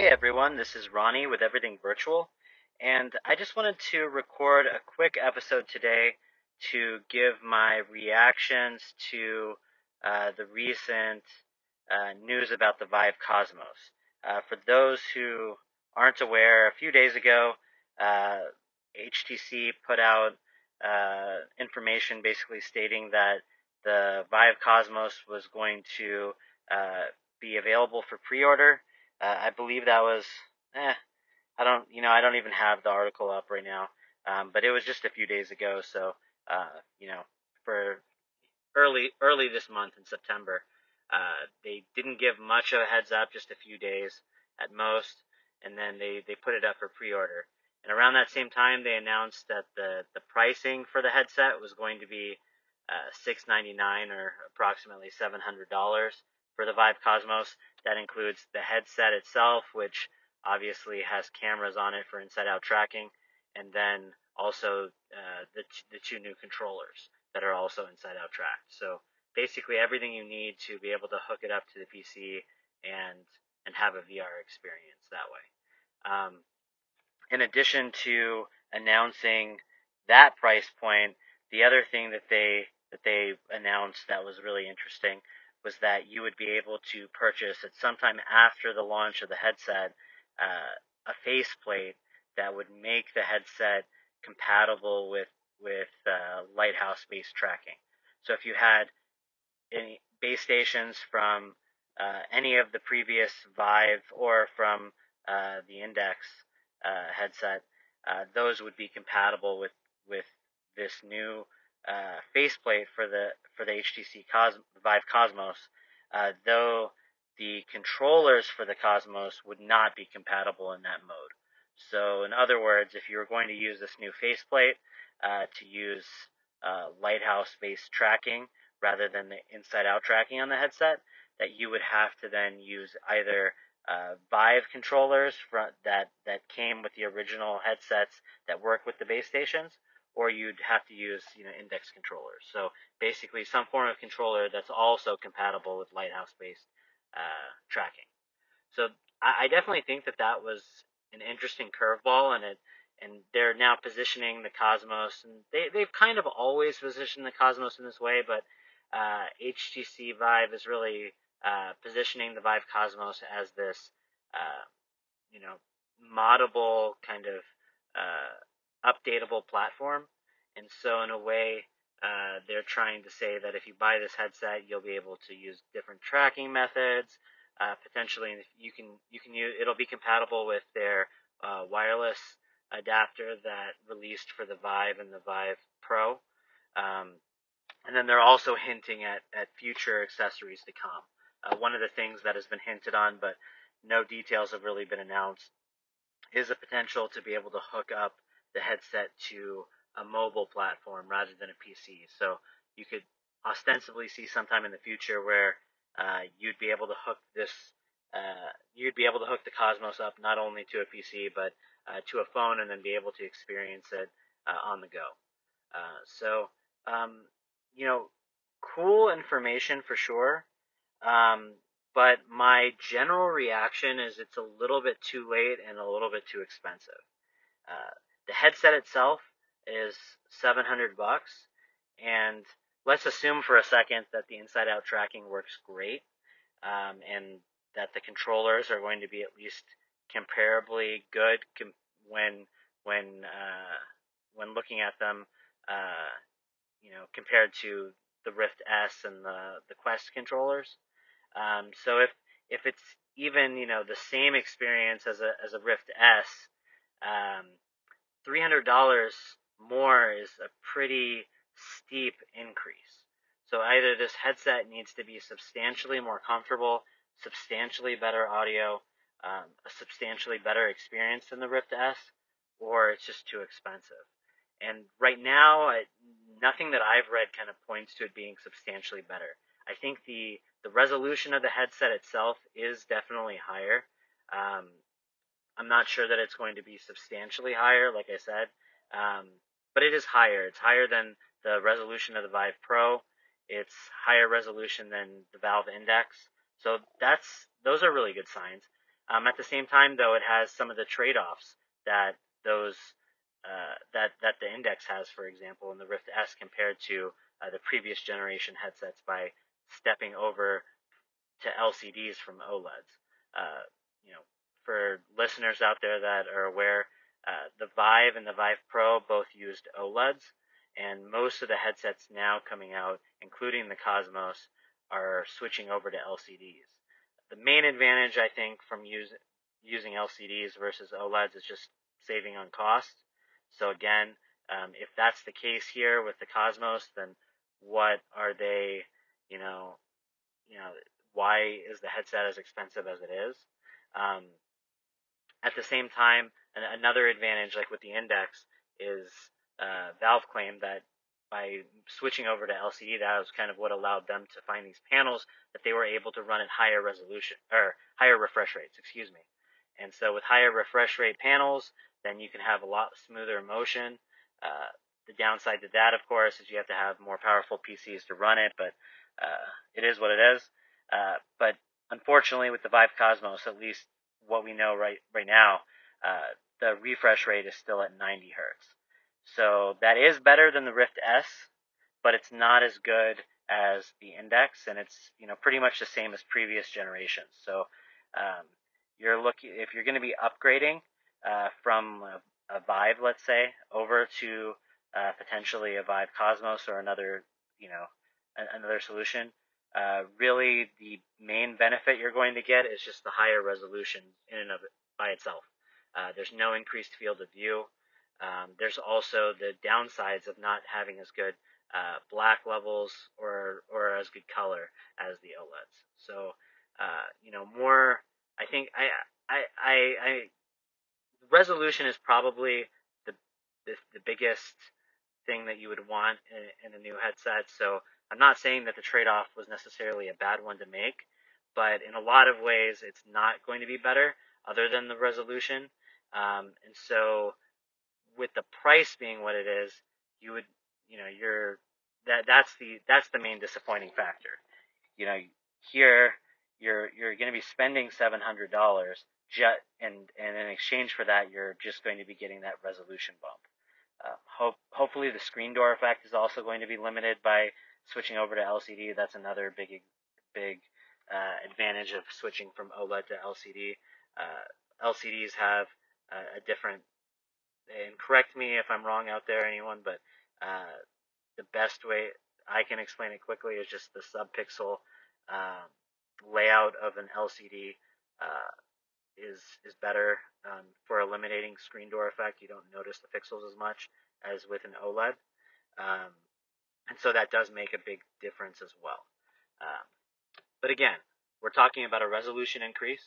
Hey everyone, this is Ronnie with Everything Virtual, and I just wanted to record a quick episode today to give my reactions to uh, the recent uh, news about the Vive Cosmos. Uh, for those who aren't aware, a few days ago, HTC uh, put out uh, information basically stating that the Vive Cosmos was going to uh, be available for pre-order. Uh, I believe that was, eh, I don't, you know, I don't even have the article up right now, um, but it was just a few days ago. So, uh, you know, for early, early this month in September, uh, they didn't give much of a heads up, just a few days at most, and then they they put it up for pre-order. And around that same time, they announced that the the pricing for the headset was going to be uh, 699 or approximately $700 for the Vive Cosmos. That includes the headset itself, which obviously has cameras on it for inside-out tracking, and then also uh, the the two new controllers that are also inside-out tracked. So basically everything you need to be able to hook it up to the PC and and have a VR experience that way. Um, in addition to announcing that price point, the other thing that they that they announced that was really interesting was that you would be able to purchase at sometime after the launch of the headset uh, a faceplate that would make the headset compatible with with uh, lighthouse based tracking. So if you had any base stations from uh, any of the previous Vive or from uh, the Index uh, headset, uh, those would be compatible with with this new uh, faceplate for the for the HTC Vive Cosmos, uh, though the controllers for the Cosmos would not be compatible in that mode. So, in other words, if you were going to use this new faceplate uh, to use uh, lighthouse-based tracking rather than the inside-out tracking on the headset, that you would have to then use either uh, Vive controllers that that came with the original headsets that work with the base stations, or you'd have to use you know index controllers. So basically, some form of controller that's also compatible with Lighthouse-based uh, tracking. So I, I, definitely think that that was an interesting curveball, and it and they're now positioning the Cosmos, and they they've kind of always positioned the Cosmos in this way, but uh, HTC Vive is really uh, positioning the Vive Cosmos as this, uh, you know, moddable kind of uh, updatable platform. And so, in a way, uh, they're trying to say that if you buy this headset, you'll be able to use different tracking methods. Uh, potentially, you can you can use it'll be compatible with their uh, wireless adapter that released for the Vive and the Vive Pro. Um, and then they're also hinting at, at future accessories to come. Uh, one of the things that has been hinted on, but no details have really been announced, is the potential to be able to hook up the headset to a mobile platform rather than a PC. So you could ostensibly see sometime in the future where uh, you'd be able to hook this, uh, you'd be able to hook the Cosmos up not only to a PC but uh, to a phone and then be able to experience it uh, on the go. Uh, so, um, you know, cool information for sure. Um, but my general reaction is it's a little bit too late and a little bit too expensive. The headset itself is 700 bucks, and let's assume for a second that the inside-out tracking works great, um, and that the controllers are going to be at least comparably good com- when when uh, when looking at them, uh, you know, compared to the Rift S and the the Quest controllers. Um, so if if it's even you know the same experience as a as a Rift S, um, $300 more is a pretty steep increase. So either this headset needs to be substantially more comfortable, substantially better audio, um, a substantially better experience than the Rift S, or it's just too expensive. And right now, nothing that I've read kind of points to it being substantially better. I think the the resolution of the headset itself is definitely higher. Um, I'm not sure that it's going to be substantially higher, like I said, um, but it is higher. It's higher than the resolution of the Vive Pro. It's higher resolution than the Valve Index. So that's those are really good signs. Um, at the same time, though, it has some of the trade-offs that those uh, that that the Index has, for example, in the Rift S compared to uh, the previous generation headsets by stepping over to LCDs from OLEDs. Uh, you know, for listeners out there that are aware, uh, the Vive and the Vive Pro both used OLEDs, and most of the headsets now coming out, including the Cosmos, are switching over to LCDs. The main advantage, I think, from use, using LCDs versus OLEDs is just saving on cost. So again, um, if that's the case here with the Cosmos, then what are they, you know, you know, why is the headset as expensive as it is? Um, at the same time, another advantage, like with the Index, is uh, Valve claimed that by switching over to LCD, that was kind of what allowed them to find these panels that they were able to run at higher resolution or higher refresh rates, excuse me. And so with higher refresh rate panels, then you can have a lot smoother motion. Uh, the downside to that, of course, is you have to have more powerful PCs to run it, but uh, it is what it is. Uh, but unfortunately, with the Vive Cosmos, at least what we know right right now, uh, the refresh rate is still at 90 hertz. So that is better than the Rift S, but it's not as good as the Index, and it's you know pretty much the same as previous generations. So um, you're looking if you're going to be upgrading uh, from a, a, Vive, let's say, over to uh, potentially a Vive Cosmos or another you know another solution. Uh, really, the main benefit you're going to get is just the higher resolution in and of it by itself. Uh, there's no increased field of view. Um, there's also the downsides of not having as good uh, black levels or or as good color as the OLEDs. So uh, you know more. I think I I I, I resolution is probably the, the, the biggest thing that you would want in, in a new headset. So I'm not saying that the trade-off was necessarily a bad one to make, but in a lot of ways, it's not going to be better other than the resolution. Um, and so with the price being what it is, you would, you know, you're that that's the that's the main disappointing factor. You know, here you're you're going to be spending seven hundred dollars, jet, and and in exchange for that, you're just going to be getting that resolution bump. Uh, hope hopefully the screen door effect is also going to be limited by switching over to LCD. That's another big big uh, advantage of switching from OLED to LCD. Uh, LCDs have a different and correct me if I'm wrong out there, anyone, but uh, the best way I can explain it quickly is just the subpixel uh, layout of an LCD uh, is is better um, for eliminating screen door effect. You don't notice the pixels as much as with an OLED, um, and so that does make a big difference as well. Um, but again, we're talking about a resolution increase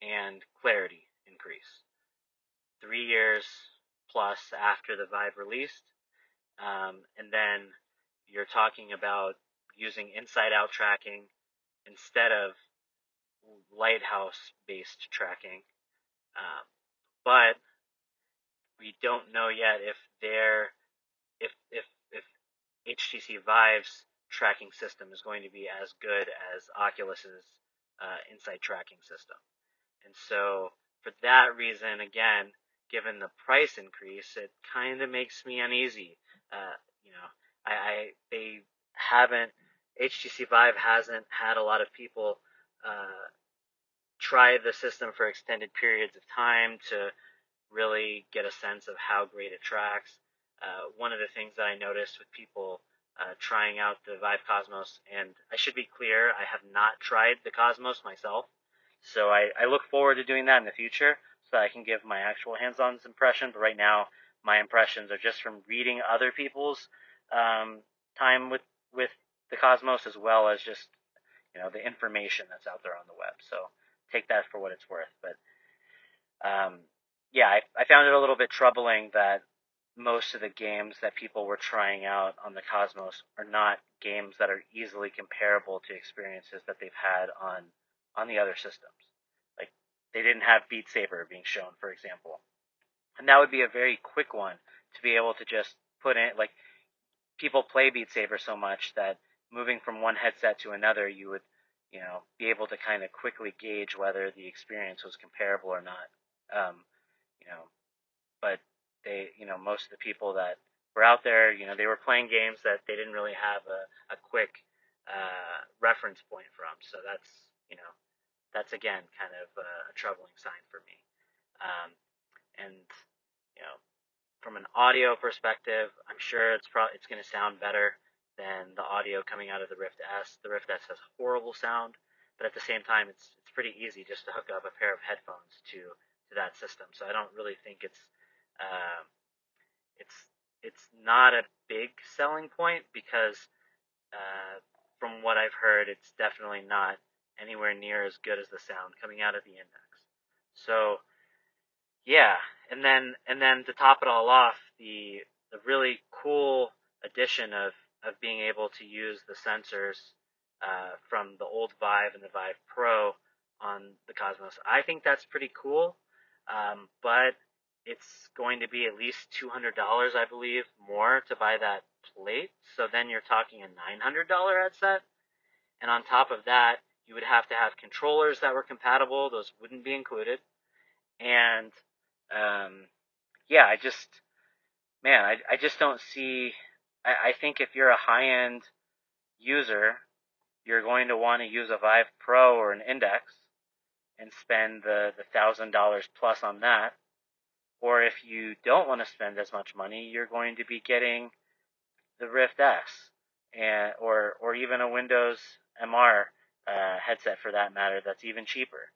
and clarity increase. Three years plus after the Vive released. Um, and then you're talking about using inside out tracking instead of lighthouse based tracking. Um, but we don't know yet if their if if if HTC Vive's tracking system is going to be as good as Oculus's uh, Insight tracking system. And so for that reason, again, given the price increase, it kind of makes me uneasy. Uh, you know, I, I they haven't HTC Vive hasn't had a lot of people uh, try the system for extended periods of time to really get a sense of how great it tracks. Uh, one of the things that I noticed with people uh, trying out the Vive Cosmos, and I should be clear, I have not tried the Cosmos myself, so I, I look forward to doing that in the future so I can give my actual hands-on impression. But right now, my impressions are just from reading other people's um, time with with the cosmos, as well as just you know the information that's out there on the web. So take that for what it's worth. But um, yeah, I, I found it a little bit troubling that most of the games that people were trying out on the Cosmos are not games that are easily comparable to experiences that they've had on on the other systems. Like they didn't have Beat Saber being shown, for example. And that would be a very quick one to be able to just put in, like, people play Beat Saber so much that moving from one headset to another, you would, you know, be able to kind of quickly gauge whether the experience was comparable or not. Um, you know, but they, you know, most of the people that were out there, you know, they were playing games that they didn't really have a, a quick uh, reference point from. So that's, you know, that's again kind of a, a troubling sign for me. Um, and you know, from an audio perspective, I'm sure it's probably it's going to sound better than the audio coming out of the Rift S. The Rift S has horrible sound, but at the same time, it's it's pretty easy just to hook up a pair of headphones to to that system. So I don't really think it's uh, it's it's not a big selling point because uh, from what I've heard, it's definitely not anywhere near as good as the sound coming out of the index. So yeah, and then and then to top it all off, the the really cool addition of of being able to use the sensors uh, from the old Vive and the Vive Pro on the Cosmos. I think that's pretty cool, um, but it's going to be at least $200, I believe, more to buy that plate. So then you're talking a $900 headset. And on top of that, you would have to have controllers that were compatible. Those wouldn't be included. And um, yeah, I just, man, I, I just don't see. I, I think if you're a high end user, you're going to want to use a Vive Pro or an Index and spend the the thousand dollars plus on that. Or if you don't want to spend as much money, you're going to be getting the Rift S and or or even a Windows MR uh, headset for that matter that's even cheaper.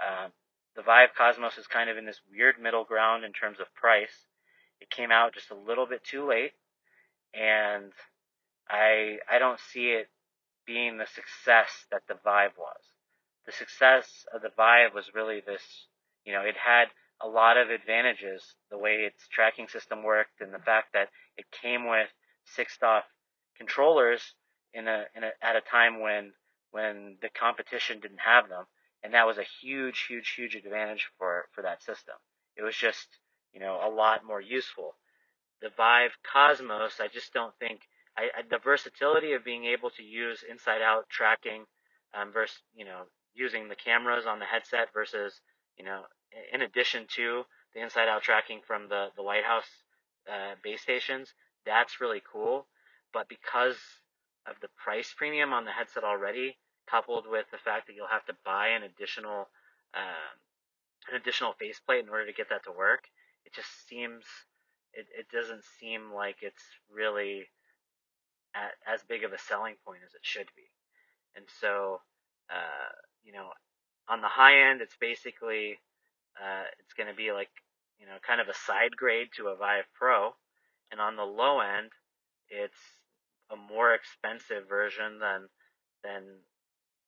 Uh, the Vive Cosmos is kind of in this weird middle ground in terms of price. It came out just a little bit too late, and I I don't see it being the success that the Vive was. The success of the Vive was really this, you know, it had a lot of advantages, the way its tracking system worked, and the fact that it came with six DoF controllers in a, in a at a time when when the competition didn't have them, and that was a huge, huge, huge advantage for for that system. It was just you know a lot more useful. The Vive Cosmos, I just don't think I, I, the versatility of being able to use inside-out tracking um, versus you know using the cameras on the headset versus you know in addition to the inside-out tracking from the the Lighthouse uh, base stations, that's really cool. But because of the price premium on the headset already, coupled with the fact that you'll have to buy an additional um, an additional faceplate in order to get that to work, it just seems it, it doesn't seem like it's really at, as big of a selling point as it should be. And so, uh, you know, on the high end, it's basically uh, it's going to be like you know kind of a side grade to a Vive Pro, and on the low end, it's a more expensive version than than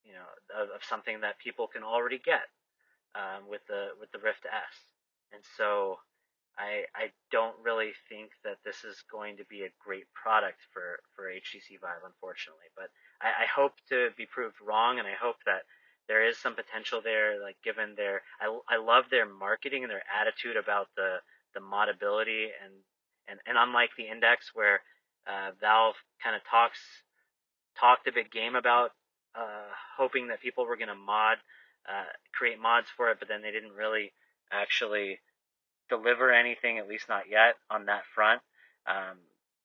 you know of, of something that people can already get um, with the with the Rift S. And so I I don't really think that this is going to be a great product for for HTC Vive, unfortunately. But I, I hope to be proved wrong, and I hope that there is some potential there. Like given their I I love their marketing and their attitude about the the modability and and and unlike the Index where uh, Valve kind of talks talked a big game about uh, hoping that people were going to mod uh, create mods for it, but then they didn't really actually deliver anything, at least not yet, on that front. Um,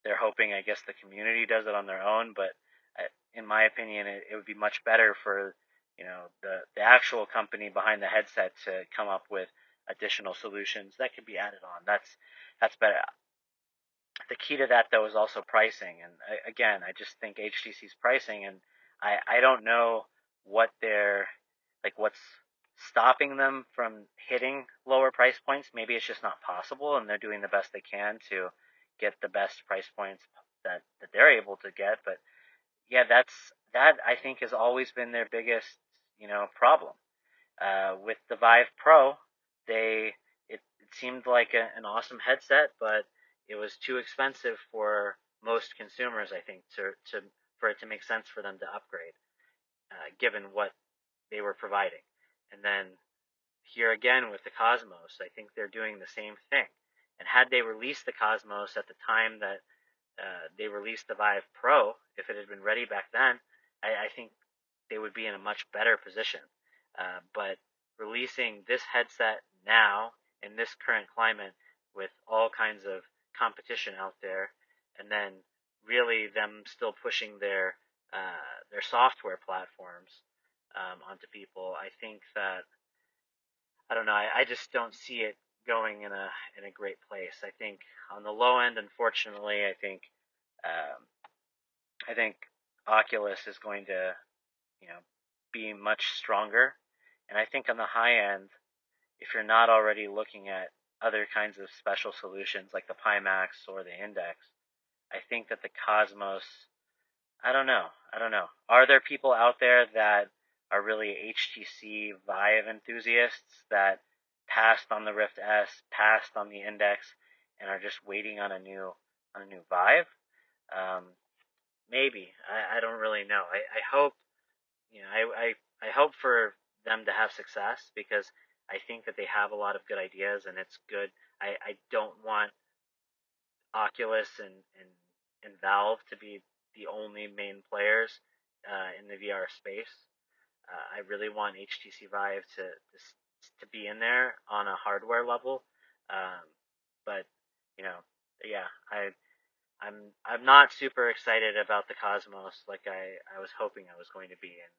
they're hoping, I guess, the community does it on their own, but uh, in my opinion, it, it would be much better for you know the the actual company behind the headset to come up with additional solutions that can be added on. That's that's better the key to that though is also pricing. And again, I just think HTC's pricing, and I I don't know what they're like what's stopping them from hitting lower price points. Maybe it's just not possible, and they're doing the best they can to get the best price points that that they're able to get. But yeah, that's that I think has always been their biggest you know problem. Uh, with the Vive Pro, they it, it seemed like a, an awesome headset, but it was too expensive for most consumers, I think, to, to for it to make sense for them to upgrade, uh, given what they were providing. And then here again with the Cosmos, I think they're doing the same thing. And had they released the Cosmos at the time that uh, they released the Vive Pro, if it had been ready back then, I, I think they would be in a much better position. Uh, but releasing this headset now in this current climate with all kinds of competition out there, and then really them still pushing their uh, their software platforms um, onto people, I think that I don't know. I, I just don't see it going in a in a great place. I think on the low end, unfortunately, I think um, I think Oculus is going to you know be much stronger, and I think on the high end, if you're not already looking at other kinds of special solutions like the Pimax or the Index, I think that the Cosmos. I don't know. I don't know. Are there people out there that are really HTC Vive enthusiasts that passed on the Rift S, passed on the Index, and are just waiting on a new on a new Vive. Um, maybe I, I don't really know. I, I hope you know I, I I hope for them to have success because I think that they have a lot of good ideas and it's good. I, I don't want Oculus and, and and Valve to be the only main players uh, in the VR space. Uh, I really want HTC Vive to, to to be in there on a hardware level. Um, but you know, yeah, I I'm I'm not super excited about the Cosmos like I, I was hoping I was going to be, and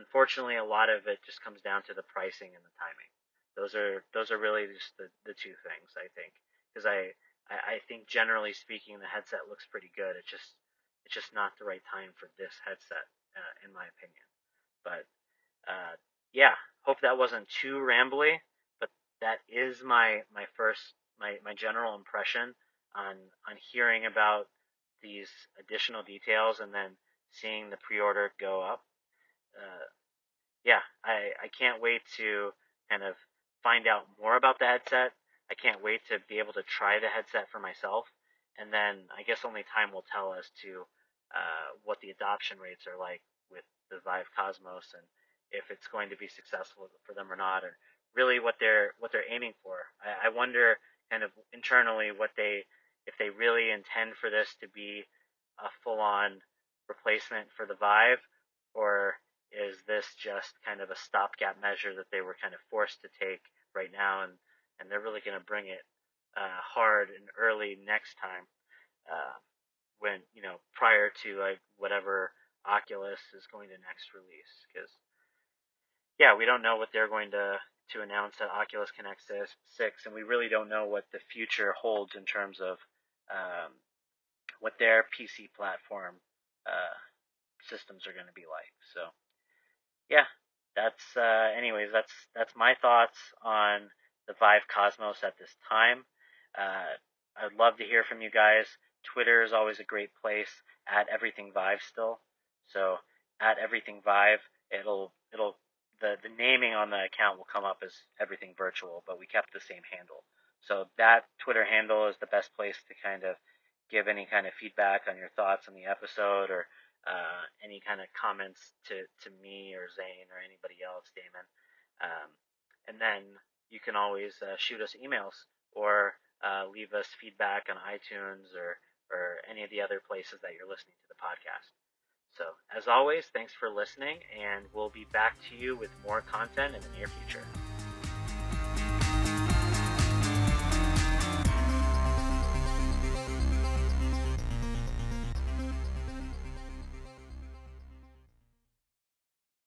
unfortunately, a lot of it just comes down to the pricing and the timing. Those are those are really just the, the two things I think, because I, I I think generally speaking, the headset looks pretty good. It's just it's just not the right time for this headset, uh, in my opinion. But uh, yeah, hope that wasn't too rambly, but that is my my first my my general impression on on hearing about these additional details and then seeing the pre-order go up. Uh, yeah, I I can't wait to kind of find out more about the headset. I can't wait to be able to try the headset for myself, and then I guess only time will tell as to uh, what the adoption rates are like with the Vive Cosmos and if it's going to be successful for them or not, or really what they're what they're aiming for. I, I wonder kind of internally what they if they really intend for this to be a full on replacement for the Vive, or is this just kind of a stopgap measure that they were kind of forced to take right now, and and they're really going to bring it uh, hard and early next time, uh, when you know prior to like whatever Oculus is going to next release, because yeah, we don't know what they're going to to announce at Oculus Connect 6, and we really don't know what the future holds in terms of um, what their PC platform uh, systems are going to be like. So, yeah, that's uh, anyways, that's that's my thoughts on the Vive Cosmos at this time. Uh, I'd love to hear from you guys. Twitter is always a great place at Everything Vive still. So at Everything Vive, it'll it'll the, the naming on the account will come up as everything virtual, but we kept the same handle. So that Twitter handle is the best place to kind of give any kind of feedback on your thoughts on the episode or uh, any kind of comments to, to me or Zane or anybody else, Damon. Um, and then you can always uh, shoot us emails or uh, leave us feedback on iTunes or, or any of the other places that you're listening to the podcast. So, as always, thanks for listening, and we'll be back to you with more content in the near future.